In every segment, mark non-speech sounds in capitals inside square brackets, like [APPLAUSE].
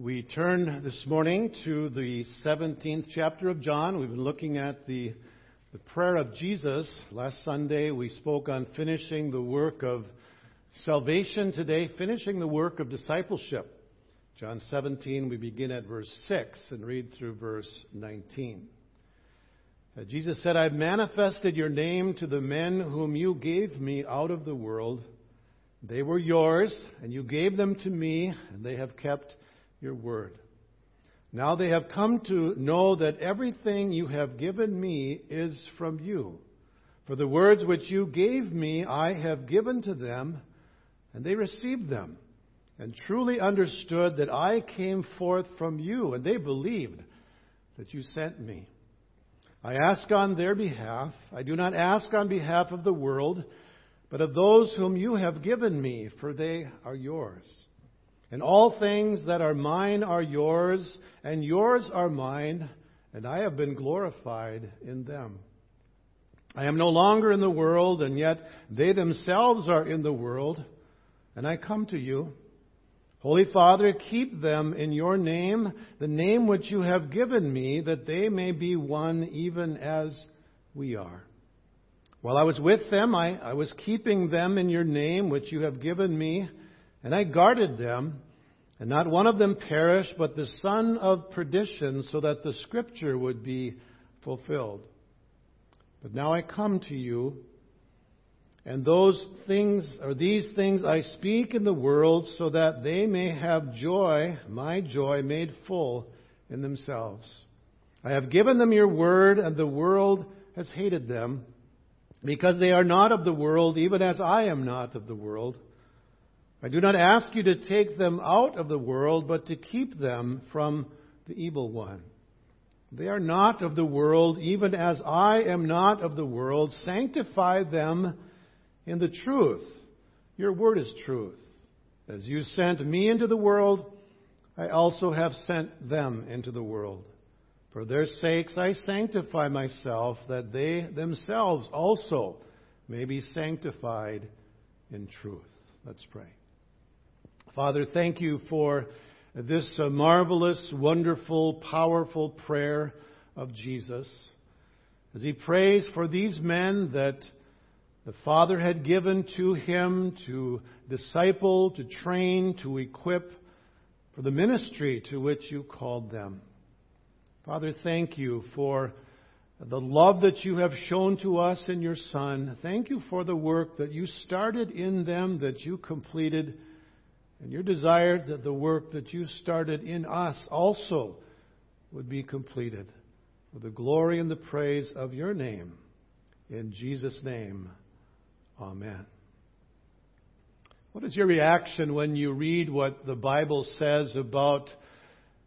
We turn this morning to the 17th chapter of John. We've been looking at the, the prayer of Jesus. Last Sunday we spoke on finishing the work of salvation. Today, finishing the work of discipleship. John 17, we begin at verse 6 and read through verse 19. Uh, Jesus said, I've manifested your name to the men whom you gave me out of the world. They were yours, and you gave them to me, and they have kept your word. Now they have come to know that everything you have given me is from you. For the words which you gave me I have given to them, and they received them, and truly understood that I came forth from you, and they believed that you sent me. I ask on their behalf. I do not ask on behalf of the world, but of those whom you have given me, for they are yours. And all things that are mine are yours, and yours are mine, and I have been glorified in them. I am no longer in the world, and yet they themselves are in the world, and I come to you. Holy Father, keep them in your name, the name which you have given me, that they may be one even as we are. While I was with them, I, I was keeping them in your name which you have given me and I guarded them, and not one of them perished, but the son of perdition, so that the scripture would be fulfilled. But now I come to you, and those things, or these things I speak in the world, so that they may have joy, my joy, made full in themselves. I have given them your word, and the world has hated them, because they are not of the world, even as I am not of the world. I do not ask you to take them out of the world, but to keep them from the evil one. They are not of the world, even as I am not of the world. Sanctify them in the truth. Your word is truth. As you sent me into the world, I also have sent them into the world. For their sakes I sanctify myself, that they themselves also may be sanctified in truth. Let's pray. Father, thank you for this uh, marvelous, wonderful, powerful prayer of Jesus. As he prays for these men that the Father had given to him to disciple, to train, to equip for the ministry to which you called them. Father, thank you for the love that you have shown to us in your Son. Thank you for the work that you started in them, that you completed and your desire that the work that you started in us also would be completed for the glory and the praise of your name. In Jesus' name, Amen. What is your reaction when you read what the Bible says about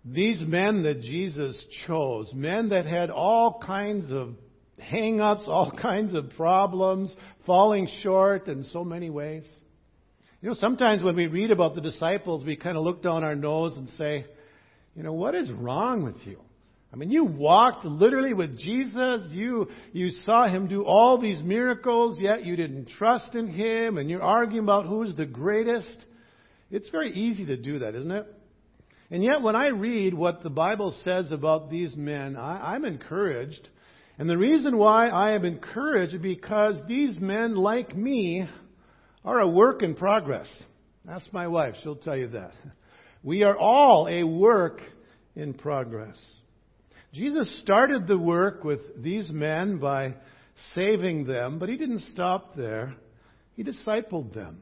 these men that Jesus chose? Men that had all kinds of hang ups, [LAUGHS] all kinds of problems, falling short in so many ways. You know, sometimes when we read about the disciples, we kind of look down our nose and say, you know, what is wrong with you? I mean, you walked literally with Jesus. You, you saw him do all these miracles, yet you didn't trust in him, and you're arguing about who's the greatest. It's very easy to do that, isn't it? And yet, when I read what the Bible says about these men, I, I'm encouraged. And the reason why I am encouraged is because these men, like me, are a work in progress. Ask my wife, she'll tell you that. [LAUGHS] We are all a work in progress. Jesus started the work with these men by saving them, but he didn't stop there. He discipled them.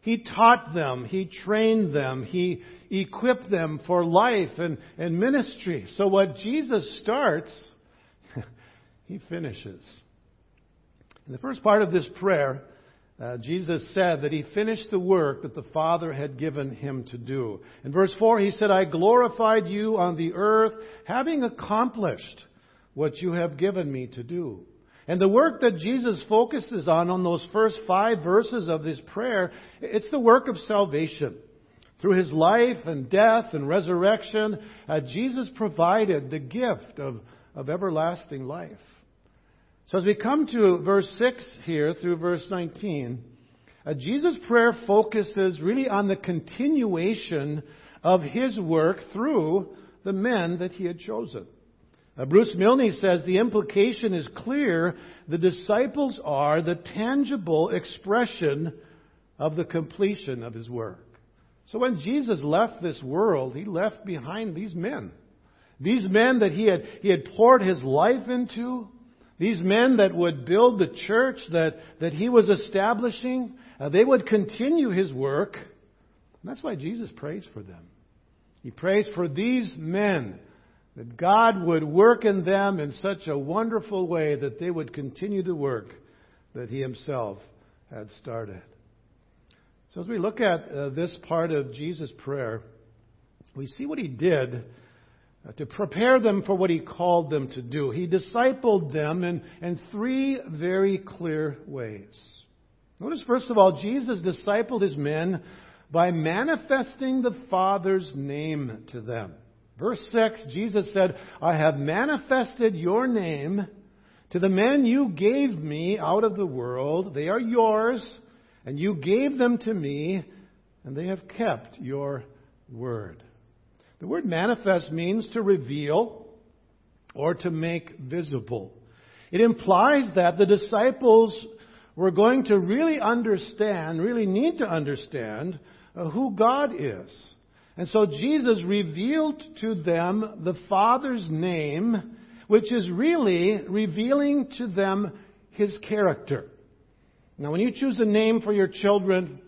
He taught them. He trained them. He equipped them for life and, and ministry. So what Jesus starts, [LAUGHS] he finishes. In the first part of this prayer, uh, Jesus said that he finished the work that the Father had given him to do. In verse 4, he said, I glorified you on the earth, having accomplished what you have given me to do. And the work that Jesus focuses on on those first five verses of this prayer, it's the work of salvation. Through his life and death and resurrection, uh, Jesus provided the gift of, of everlasting life. So as we come to verse 6 here through verse 19, uh, Jesus' prayer focuses really on the continuation of his work through the men that he had chosen. Uh, Bruce Milne says the implication is clear. The disciples are the tangible expression of the completion of his work. So when Jesus left this world, he left behind these men. These men that he had, he had poured his life into, these men that would build the church that, that he was establishing, uh, they would continue his work. And that's why Jesus prays for them. He prays for these men that God would work in them in such a wonderful way that they would continue the work that he himself had started. So as we look at uh, this part of Jesus' prayer, we see what he did Uh, to prepare them for what he called them to do. He discipled them in, in three very clear ways. Notice, first of all, Jesus discipled his men by manifesting the Father's name to them. Verse 6, Jesus said, I have manifested your name to the men you gave me out of the world. They are yours, and you gave them to me, and they have kept your word. The word manifest means to reveal or to make visible. It implies that the disciples were going to really understand, really need to understand uh, who God is. And so Jesus revealed to them the Father's name, which is really revealing to them His character. Now, when you choose a name for your children,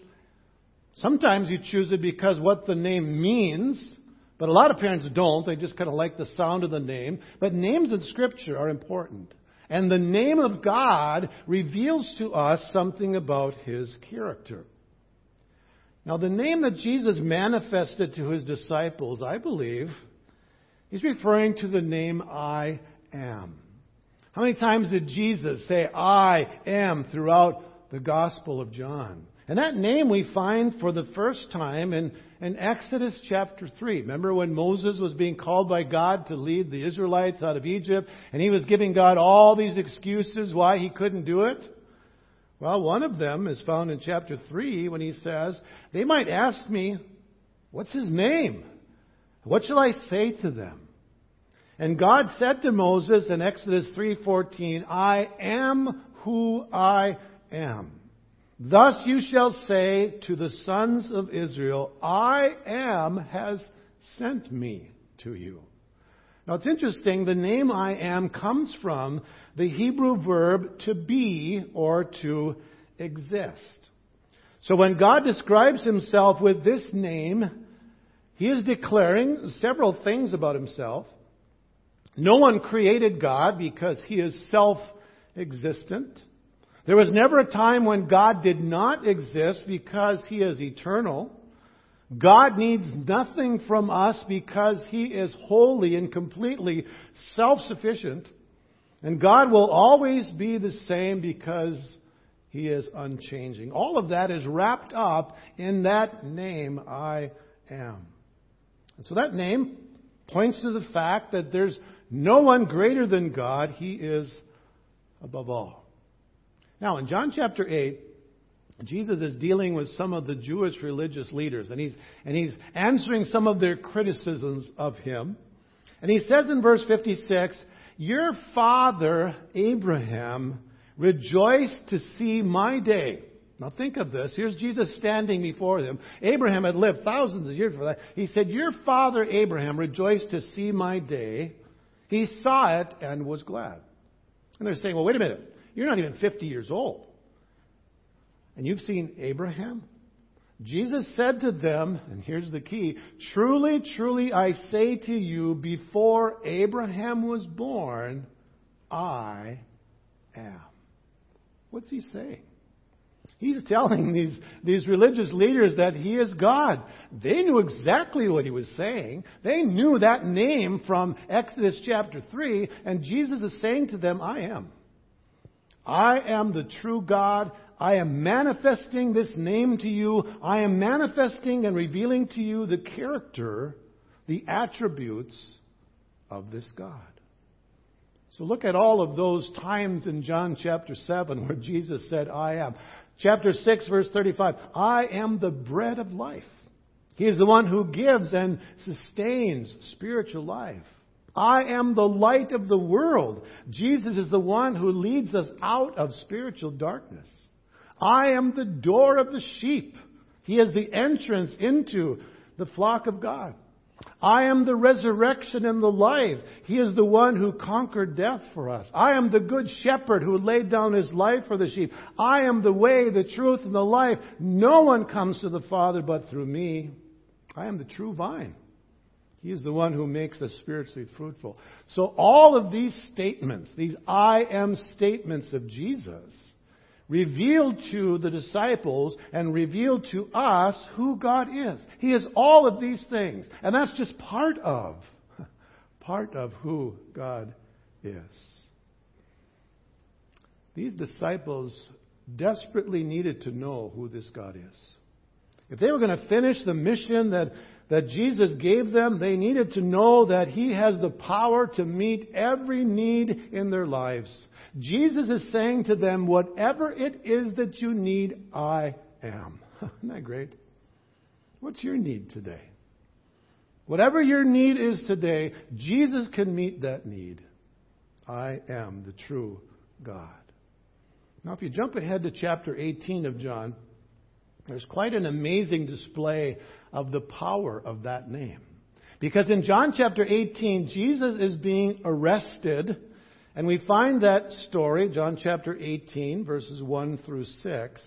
sometimes you choose it because what the name means, but a lot of parents don't. They just kind of like the sound of the name. But names in Scripture are important. And the name of God reveals to us something about His character. Now, the name that Jesus manifested to His disciples, I believe, He's referring to the name I am. How many times did Jesus say I am throughout the Gospel of John? And that name we find for the first time in, in Exodus chapter 3. Remember when Moses was being called by God to lead the Israelites out of Egypt, and he was giving God all these excuses why he couldn't do it? Well, one of them is found in chapter 3 when he says, They might ask me, What's his name? What shall I say to them? And God said to Moses in Exodus 3:14, I am who I am. Thus you shall say to the sons of Israel, I am has sent me to you. Now it's interesting, the name I am comes from the Hebrew verb to be or to exist. So when God describes himself with this name, he is declaring several things about himself. No one created God because he is self existent. There was never a time when God did not exist because He is eternal. God needs nothing from us because He is wholly and completely self-sufficient. And God will always be the same because He is unchanging. All of that is wrapped up in that name, I am. And so that name points to the fact that there's no one greater than God. He is above all. Now, in John chapter 8, Jesus is dealing with some of the Jewish religious leaders, and he's, and he's answering some of their criticisms of him. And he says in verse 56, Your father, Abraham, rejoiced to see my day. Now think of this. Here's Jesus standing before them. Abraham had lived thousands of years before that. He said, Your father Abraham rejoiced to see my day. He saw it and was glad. And they're saying, Well, wait a minute. You're not even 50 years old. And you've seen Abraham? Jesus said to them, and here's the key Truly, truly, I say to you, before Abraham was born, I am. What's he saying? He's telling these, these religious leaders that he is God. They knew exactly what he was saying. They knew that name from Exodus chapter 3, and Jesus is saying to them, I am. I am the true God. I am manifesting this name to you. I am manifesting and revealing to you the character, the attributes of this God. So look at all of those times in John chapter 7 where [LAUGHS] Jesus said, I am. Chapter 6, verse 35, I am the bread of life. He is the one who gives and sustains spiritual life. I am the light of the world. Jesus is the one who leads us out of spiritual darkness. I am the door of the sheep. He is the entrance into the flock of God. I am the resurrection and the life. He is the one who conquered death for us. I am the good shepherd who laid down his life for the sheep. I am the way, the truth, and the life. No one comes to the Father but through me. I am the true vine. He is the one who makes us spiritually fruitful. So all of these statements, these I am statements of Jesus, revealed to the disciples and revealed to us who God is. He is all of these things. And that's just part of, [LAUGHS] part of who God is. These disciples desperately needed to know who this God is. If they were going to finish the mission that, that Jesus gave them, they needed to know that He has the power to meet every need in their lives. Jesus is saying to them, whatever it is that you need, I am. [LAUGHS] Isn't that great? What's your need today? Whatever your need is today, Jesus can meet that need. I am the true God. Now, if you jump ahead to chapter 18 of John, there's quite an amazing display of the power of that name. Because in John chapter 18, Jesus is being arrested and we find that story, John chapter 18, verses 1 through 6.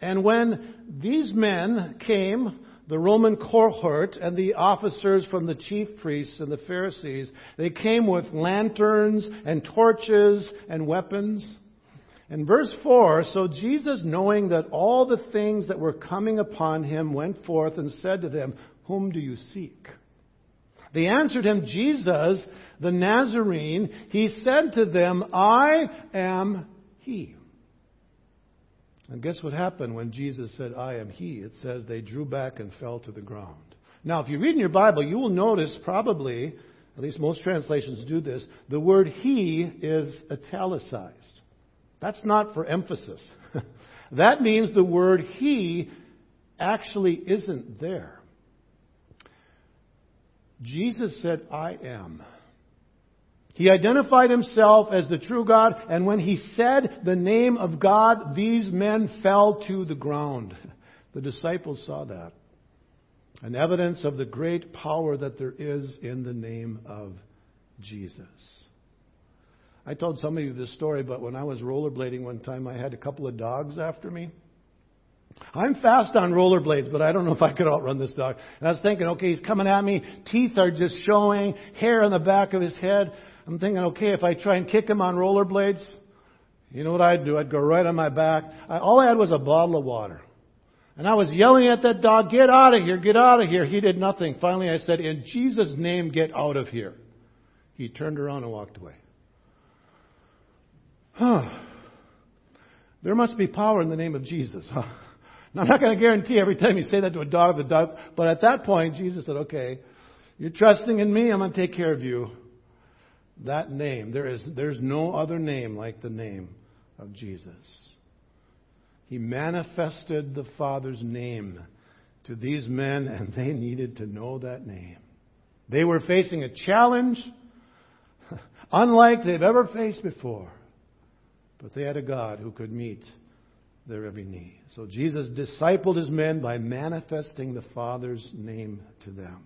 And when these men came, the Roman cohort and the officers from the chief priests and the Pharisees, they came with lanterns and torches and weapons. In verse 4, so Jesus, knowing that all the things that were coming upon him, went forth and said to them, Whom do you seek? They answered him, Jesus, the Nazarene. He said to them, I am he. And guess what happened when Jesus said, I am he? It says they drew back and fell to the ground. Now, if you read in your Bible, you will notice probably, at least most translations do this, the word he is italicized. That's not for emphasis. [LAUGHS] that means the word he actually isn't there. Jesus said, I am. He identified himself as the true God, and when he said the name of God, these men fell to the ground. [LAUGHS] The disciples saw that. An evidence of the great power that there is in the name of Jesus. I told some of you this story, but when I was rollerblading one time, I had a couple of dogs after me. I'm fast on rollerblades, but I don't know if I could outrun this dog. And I was thinking, okay, he's coming at me. Teeth are just showing, hair on the back of his head. I'm thinking, okay, if I try and kick him on rollerblades, you know what I'd do? I'd go right on my back. I, all I had was a bottle of water. And I was yelling at that dog, get out of here, get out of here. He did nothing. Finally I said, in Jesus' name, get out of here. He turned around and walked away. Huh. There must be power in the name of Jesus. Huh? Now, I'm not going to guarantee every time you say that to a dog, the dog, but at that point, Jesus said, okay, you're trusting in me, I'm going to take care of you. That name, there is, there's no other name like the name of Jesus. He manifested the Father's name to these men, and they needed to know that name. They were facing a challenge [LAUGHS] unlike they've ever faced before. But they had a God who could meet their every need. So Jesus discipled his men by manifesting the Father's name to them.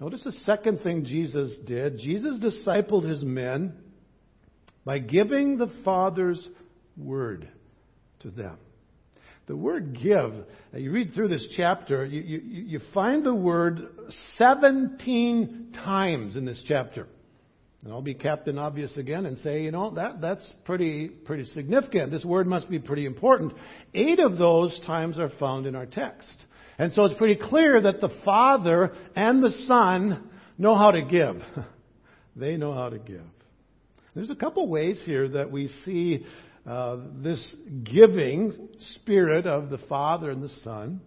Notice the second thing Jesus did. Jesus discipled his men by giving the Father's word to them. The word give, you read through this chapter, you, you, you find the word 17 times in this chapter. And I'll be Captain Obvious again and say, you know, that, that's pretty, pretty significant. This word must be pretty important. Eight of those times are found in our text. And so it's pretty clear that the Father and the Son know how to give. [LAUGHS] they know how to give. There's a couple ways here that we see uh, this giving spirit of the Father and the Son.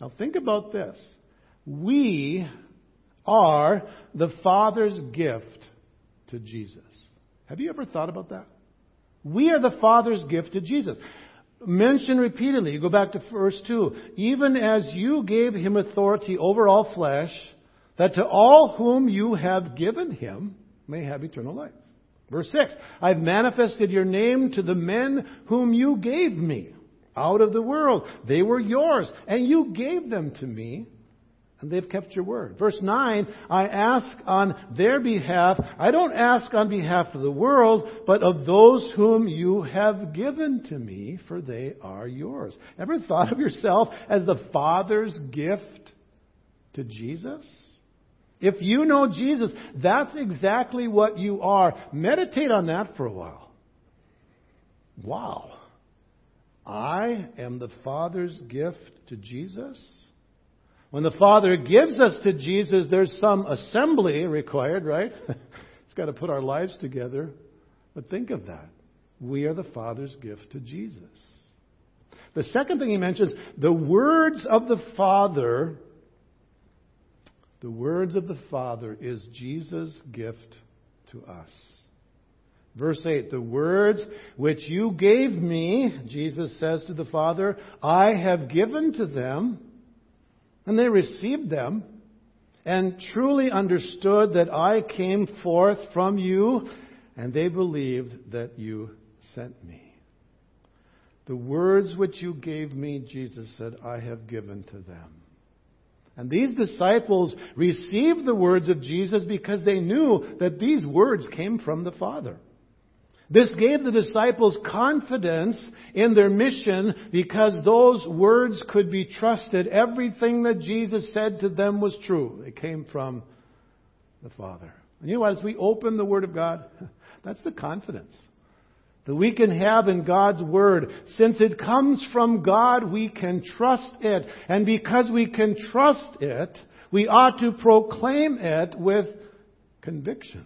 Now think about this. We are the Father's gift to Jesus. Have you ever thought about that? We are the Father's gift to Jesus. mentioned repeatedly. You go back to verse 2. Even as you gave him authority over all flesh, that to all whom you have given him may have eternal life. Verse 6. I've manifested your name to the men whom you gave me out of the world. They were yours, and you gave them to me, and they've kept your word. Verse 9, I ask on their behalf. I don't ask on behalf of the world, but of those whom you have given to me, for they are yours. Ever thought of yourself as the Father's gift to Jesus? If you know Jesus, that's exactly what you are. Meditate on that for a while. Wow. I am the Father's gift to Jesus? When the Father gives us to Jesus, there's some assembly required, right? [LAUGHS] it's got to put our lives together. But think of that. We are the Father's gift to Jesus. The second thing he mentions, the words of the Father, the words of the Father is Jesus' gift to us. Verse 8, the words which you gave me, Jesus says to the Father, I have given to them and they received them and truly understood that I came forth from you, and they believed that you sent me. The words which you gave me, Jesus said, I have given to them. And these disciples received the words of Jesus because they knew that these words came from the Father. This gave the disciples confidence in their mission because those words could be trusted. Everything that Jesus said to them was true. It came from the Father. And you know? As we open the Word of God, [LAUGHS] that's the confidence that we can have in God's Word. Since it comes from God, we can trust it. And because we can trust it, we ought to proclaim it with conviction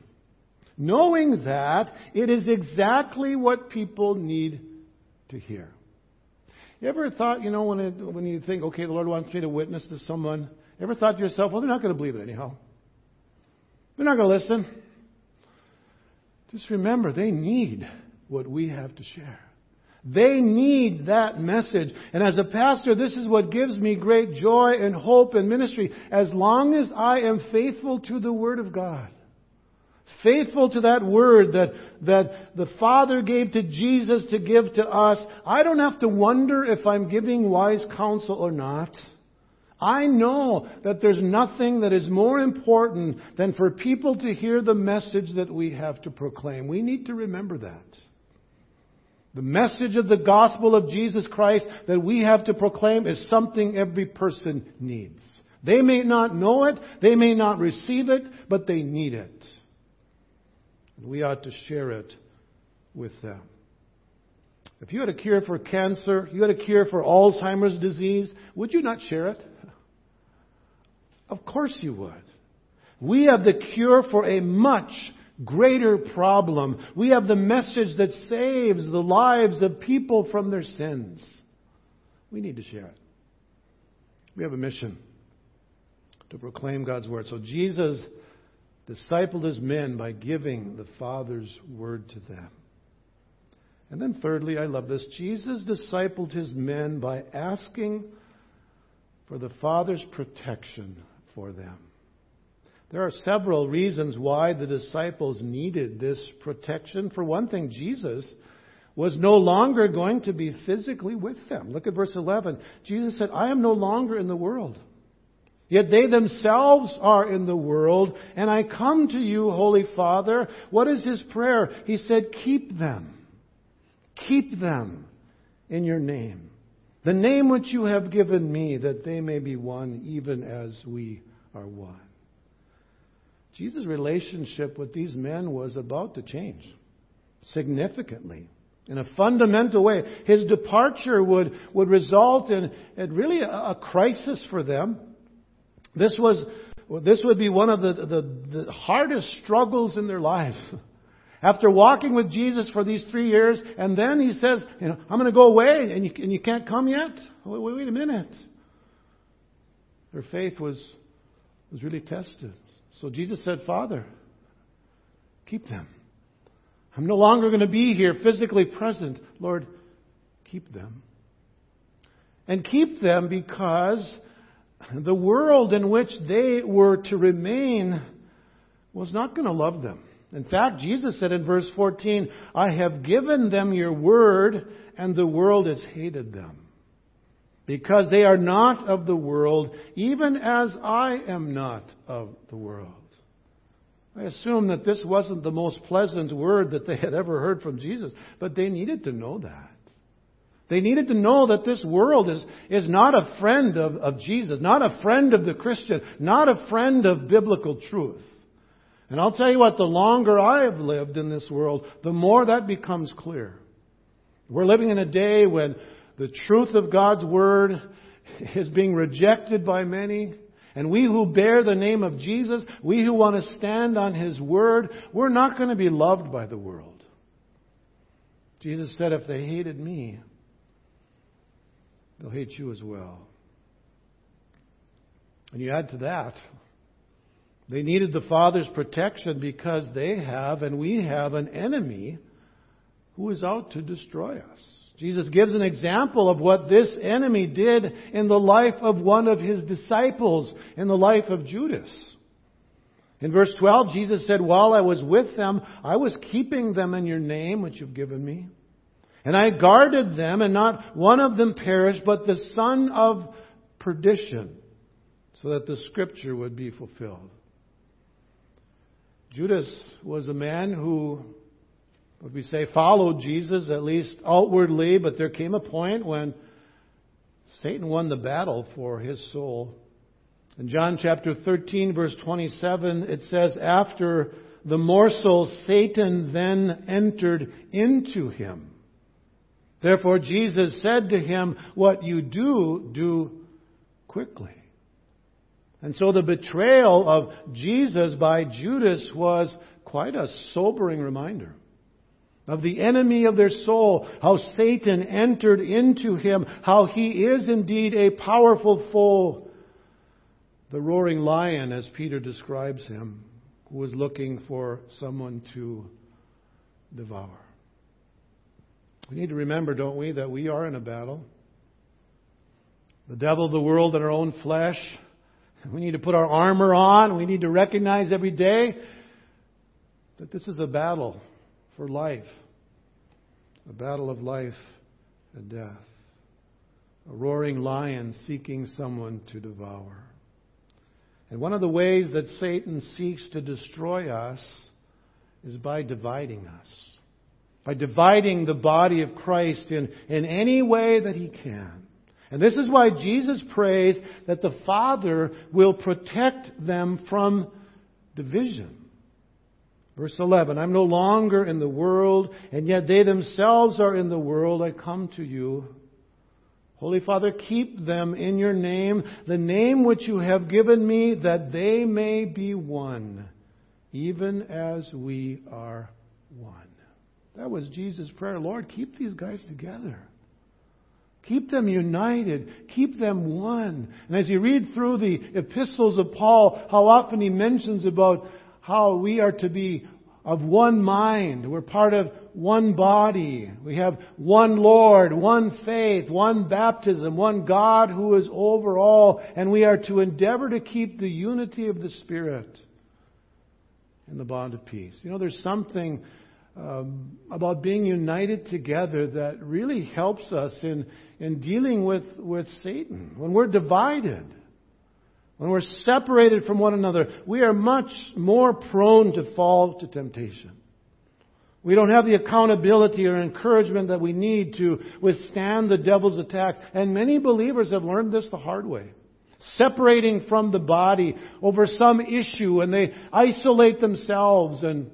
knowing that it is exactly what people need to hear. You ever thought, you know, when, it, when you think, okay, the Lord wants me to witness to someone, ever thought to yourself, well, they're not going to believe it anyhow. They're not going to listen. Just remember, they need what we have to share. They need that message. And as a pastor, this is what gives me great joy and hope in ministry. As long as I am faithful to the Word of God, faithful to that word that, that the Father gave to Jesus to give to us, I don't have to wonder if I'm giving wise counsel or not. I know that there's nothing that is more important than for people to hear the message that we have to proclaim. We need to remember that. The message of the gospel of Jesus Christ that we have to proclaim is something every person needs. They may not know it, they may not receive it, but they need it. We ought to share it with them. If you had a cure for cancer, you had a cure for Alzheimer's disease, would you not share it? Of course you would. We have the cure for a much greater problem. We have the message that saves the lives of people from their sins. We need to share it. We have a mission to proclaim God's word. So Jesus discipled his men by giving the Father's word to them. And then, thirdly, I love this Jesus discipled his men by asking for the Father's protection for them. There are several reasons why the disciples needed this protection. For one thing, Jesus was no longer going to be physically with them. Look at verse 11. Jesus said, I am no longer in the world. Yet they themselves are in the world, and I come to you, Holy Father. What is his prayer? He said, Keep them. Keep them in your name. The name which you have given me, that they may be one, even as we are one. Jesus' relationship with these men was about to change significantly in a fundamental way. His departure would, would result in, in really a, a crisis for them. This was this would be one of the, the, the hardest struggles in their life. [LAUGHS] After walking with Jesus for these three years, and then he says, you know, I'm going to go away, and you, and you can't come yet? Wait, wait, wait a minute. Their faith was, was really tested. So Jesus said, Father, keep them. I'm no longer going to be here physically present. Lord, keep them. And keep them because the world in which they were to remain was not going to love them. In fact, Jesus said in verse 14, I have given them your word, and the world has hated them. Because they are not of the world, even as I am not of the world. I assume that this wasn't the most pleasant word that they had ever heard from Jesus, but they needed to know that. They needed to know that this world is, is not a friend of, of Jesus, not a friend of the Christian, not a friend of biblical truth. And I'll tell you what, the longer I have lived in this world, the more that becomes clear. We're living in a day when the truth of God's Word is being rejected by many. And we who bear the name of Jesus, we who want to stand on His Word, we're not going to be loved by the world. Jesus said, if they hated me, they'll hate you as well. And you add to that, they needed the Father's protection because they have and we have an enemy who is out to destroy us. Jesus gives an example of what this enemy did in the life of one of his disciples, in the life of Judas. In verse 12, Jesus said, While I was with them, I was keeping them in your name, which you've given me. And I guarded them, and not one of them perished, but the son of perdition, so that the scripture would be fulfilled. Judas was a man who would we say, followed Jesus, at least outwardly, but there came a point when Satan won the battle for his soul. In John chapter 13, verse 27, it says, After the morsel, Satan then entered into him. Therefore, Jesus said to him, What you do, do quickly. And so the betrayal of Jesus by Judas was quite a sobering reminder of the enemy of their soul, how Satan entered into him, how he is indeed a powerful foe. The roaring lion, as Peter describes him, who is looking for someone to devour. We need to remember, don't we, that we are in a battle. The devil, the world, and our own flesh. We need to put our armor on. We need to recognize every day that this is a battle for life, a battle of life and death, a roaring lion seeking someone to devour. And one of the ways that Satan seeks to destroy us is by dividing us, by dividing the body of Christ in, in any way that he can. And this is why Jesus prays that the Father will protect them from division. Verse 11, I'm no longer in the world, and yet they themselves are in the world. I come to you. Holy Father, keep them in your name, the name which you have given me, that they may be one, even as we are one. That was Jesus' prayer. Lord, keep these guys together. Keep them united. Keep them one. And as you read through the epistles of Paul, how often he mentions about how we are to be of one mind. We're part of one body. We have one Lord, one faith, one baptism, one God who is over all, and we are to endeavor to keep the unity of the Spirit in the bond of peace. You know, there's something um, about being united together that really helps us in, in dealing with, with Satan. When we're divided, when we're separated from one another, we are much more prone to fall to temptation. We don't have the accountability or encouragement that we need to withstand the devil's attack. And many believers have learned this the hard way. Separating from the body over some issue and they isolate themselves and,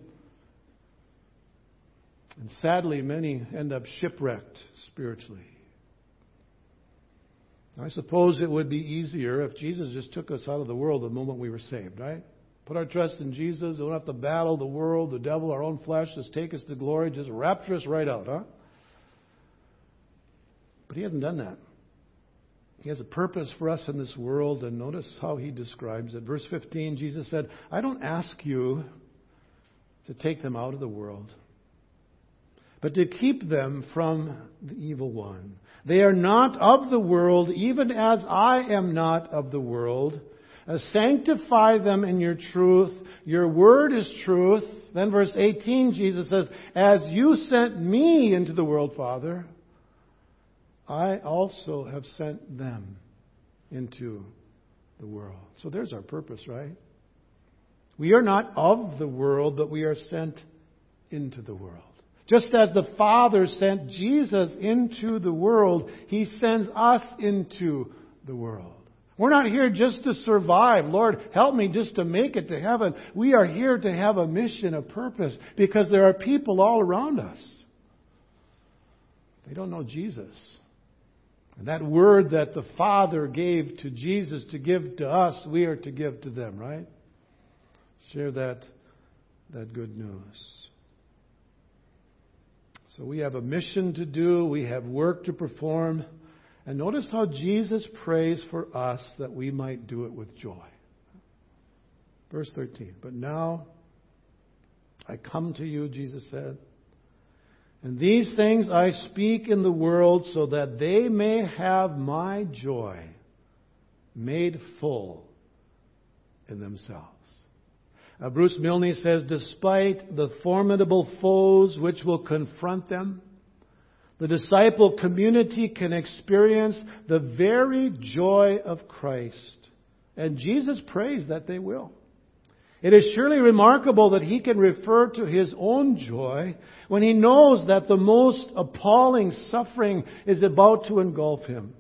and sadly many end up shipwrecked spiritually. I suppose it would be easier if Jesus just took us out of the world the moment we were saved, right? Put our trust in Jesus. We don't have to battle the world, the devil, our own flesh. Just take us to glory. Just rapture us right out, huh? But he hasn't done that. He has a purpose for us in this world, and notice how he describes it. Verse 15, Jesus said, I don't ask you to take them out of the world, but to keep them from the evil one. They are not of the world, even as I am not of the world. Uh, sanctify them in your truth. Your word is truth. Then verse 18, Jesus says, As you sent me into the world, Father, I also have sent them into the world. So there's our purpose, right? We are not of the world, but we are sent into the world. Just as the Father sent Jesus into the world, He sends us into the world. We're not here just to survive. Lord, help me just to make it to heaven. We are here to have a mission, a purpose, because there are people all around us. They don't know Jesus. And that word that the Father gave to Jesus to give to us, we are to give to them, right? Share that, that good news. So we have a mission to do, we have work to perform. And notice how Jesus prays for us that we might do it with joy. Verse 13. But now I come to you, Jesus said. And these things I speak in the world so that they may have my joy made full in themselves. Uh, Bruce Milne says, despite the formidable foes which will confront them, the disciple community can experience the very joy of Christ. And Jesus prays that they will. It is surely remarkable that he can refer to his own joy when he knows that the most appalling suffering is about to engulf him.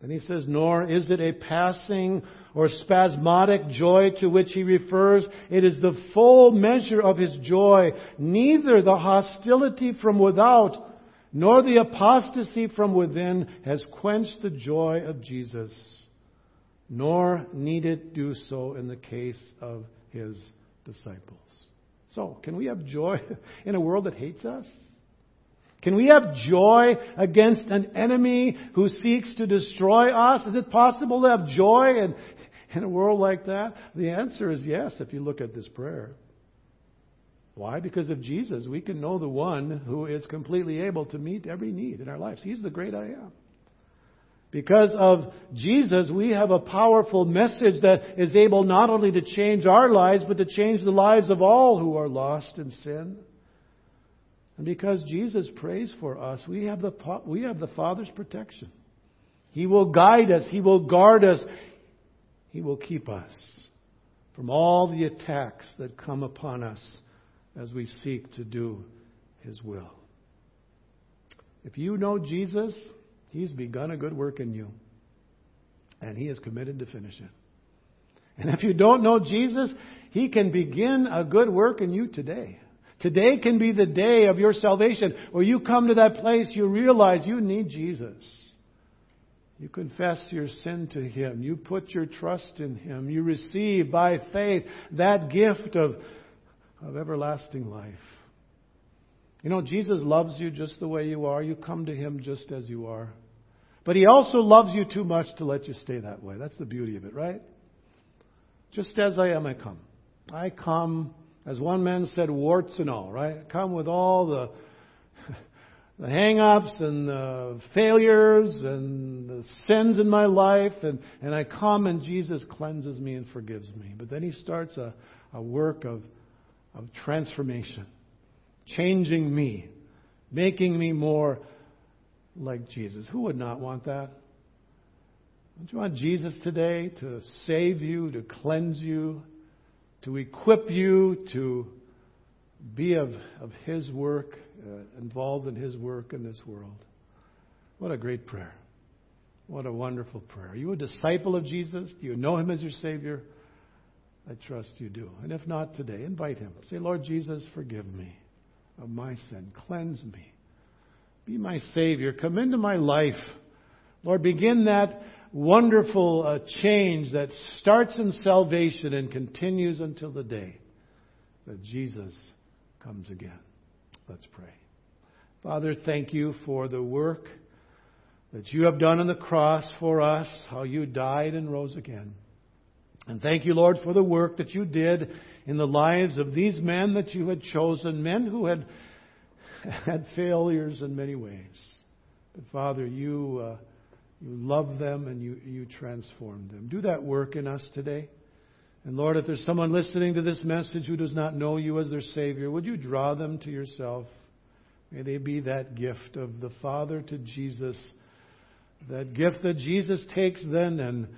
And he says, Nor is it a passing or spasmodic joy to which he refers. It is the full measure of his joy. Neither the hostility from without nor the apostasy from within has quenched the joy of Jesus nor need it do so in the case of his disciples. So, can we have joy [LAUGHS] in a world that hates us? Can we have joy against an enemy who seeks to destroy us? Is it possible to have joy in, in a world like that? The answer is yes, if you look at this prayer. Why? Because of Jesus, we can know the one who is completely able to meet every need in our lives. He's the great I am. Because of Jesus, we have a powerful message that is able not only to change our lives, but to change the lives of all who are lost in sin. And because Jesus prays for us, we have the, we have the Father's protection. He will guide us. He will guard us. He will keep us from all the attacks that come upon us as we seek to do His will. If you know Jesus, He's begun a good work in you, and He is committed to finish it. And if you don't know Jesus, He can begin a good work in you today. Today can be the day of your salvation where you come to that place you realize you need Jesus. You confess your sin to Him. You put your trust in Him. You receive by faith that gift of, of everlasting life. You know, Jesus loves you just the way you are. You come to Him just as you are. But He also loves you too much to let you stay that way. That's the beauty of it, right? Just as I am, I come. I come, as one man said, warts and all, right? I come with all the, [LAUGHS] the hang ups and the failures and the sins in my life, and, and I come and Jesus cleanses me and forgives me. But then He starts a, a work of, of transformation, changing me, making me more like Jesus. Who would not want that? Don't you want Jesus today to save you, to cleanse you, to equip you to be of, of His work, uh, involved in His work in this world? What a great prayer. What a wonderful prayer. Are you a disciple of Jesus? Do you know Him as your Savior? I trust you do. And if not today, invite Him. Say, Lord Jesus, forgive me of my sin. Cleanse me. Be my Savior. Come into my life. Lord, begin that wonderful uh, change that starts in salvation and continues until the day that Jesus comes again. Let's pray. Father, thank you for the work that you have done on the cross for us, how you died and rose again. And thank you, Lord, for the work that you did in the lives of these men that you had chosen, men who had [LAUGHS] had failures in many ways. But Father, you, uh, you love them and you, you transform them. Do that work in us today. And Lord, if there's someone listening to this message who does not know you as their Savior, would you draw them to yourself? May they be that gift of the Father to Jesus, that gift that Jesus takes then and,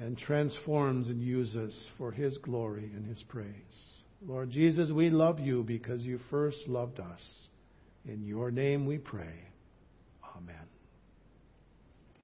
and transforms and uses for His glory and His praise. Lord Jesus, we love you because you first loved us. In your name we pray. Amen.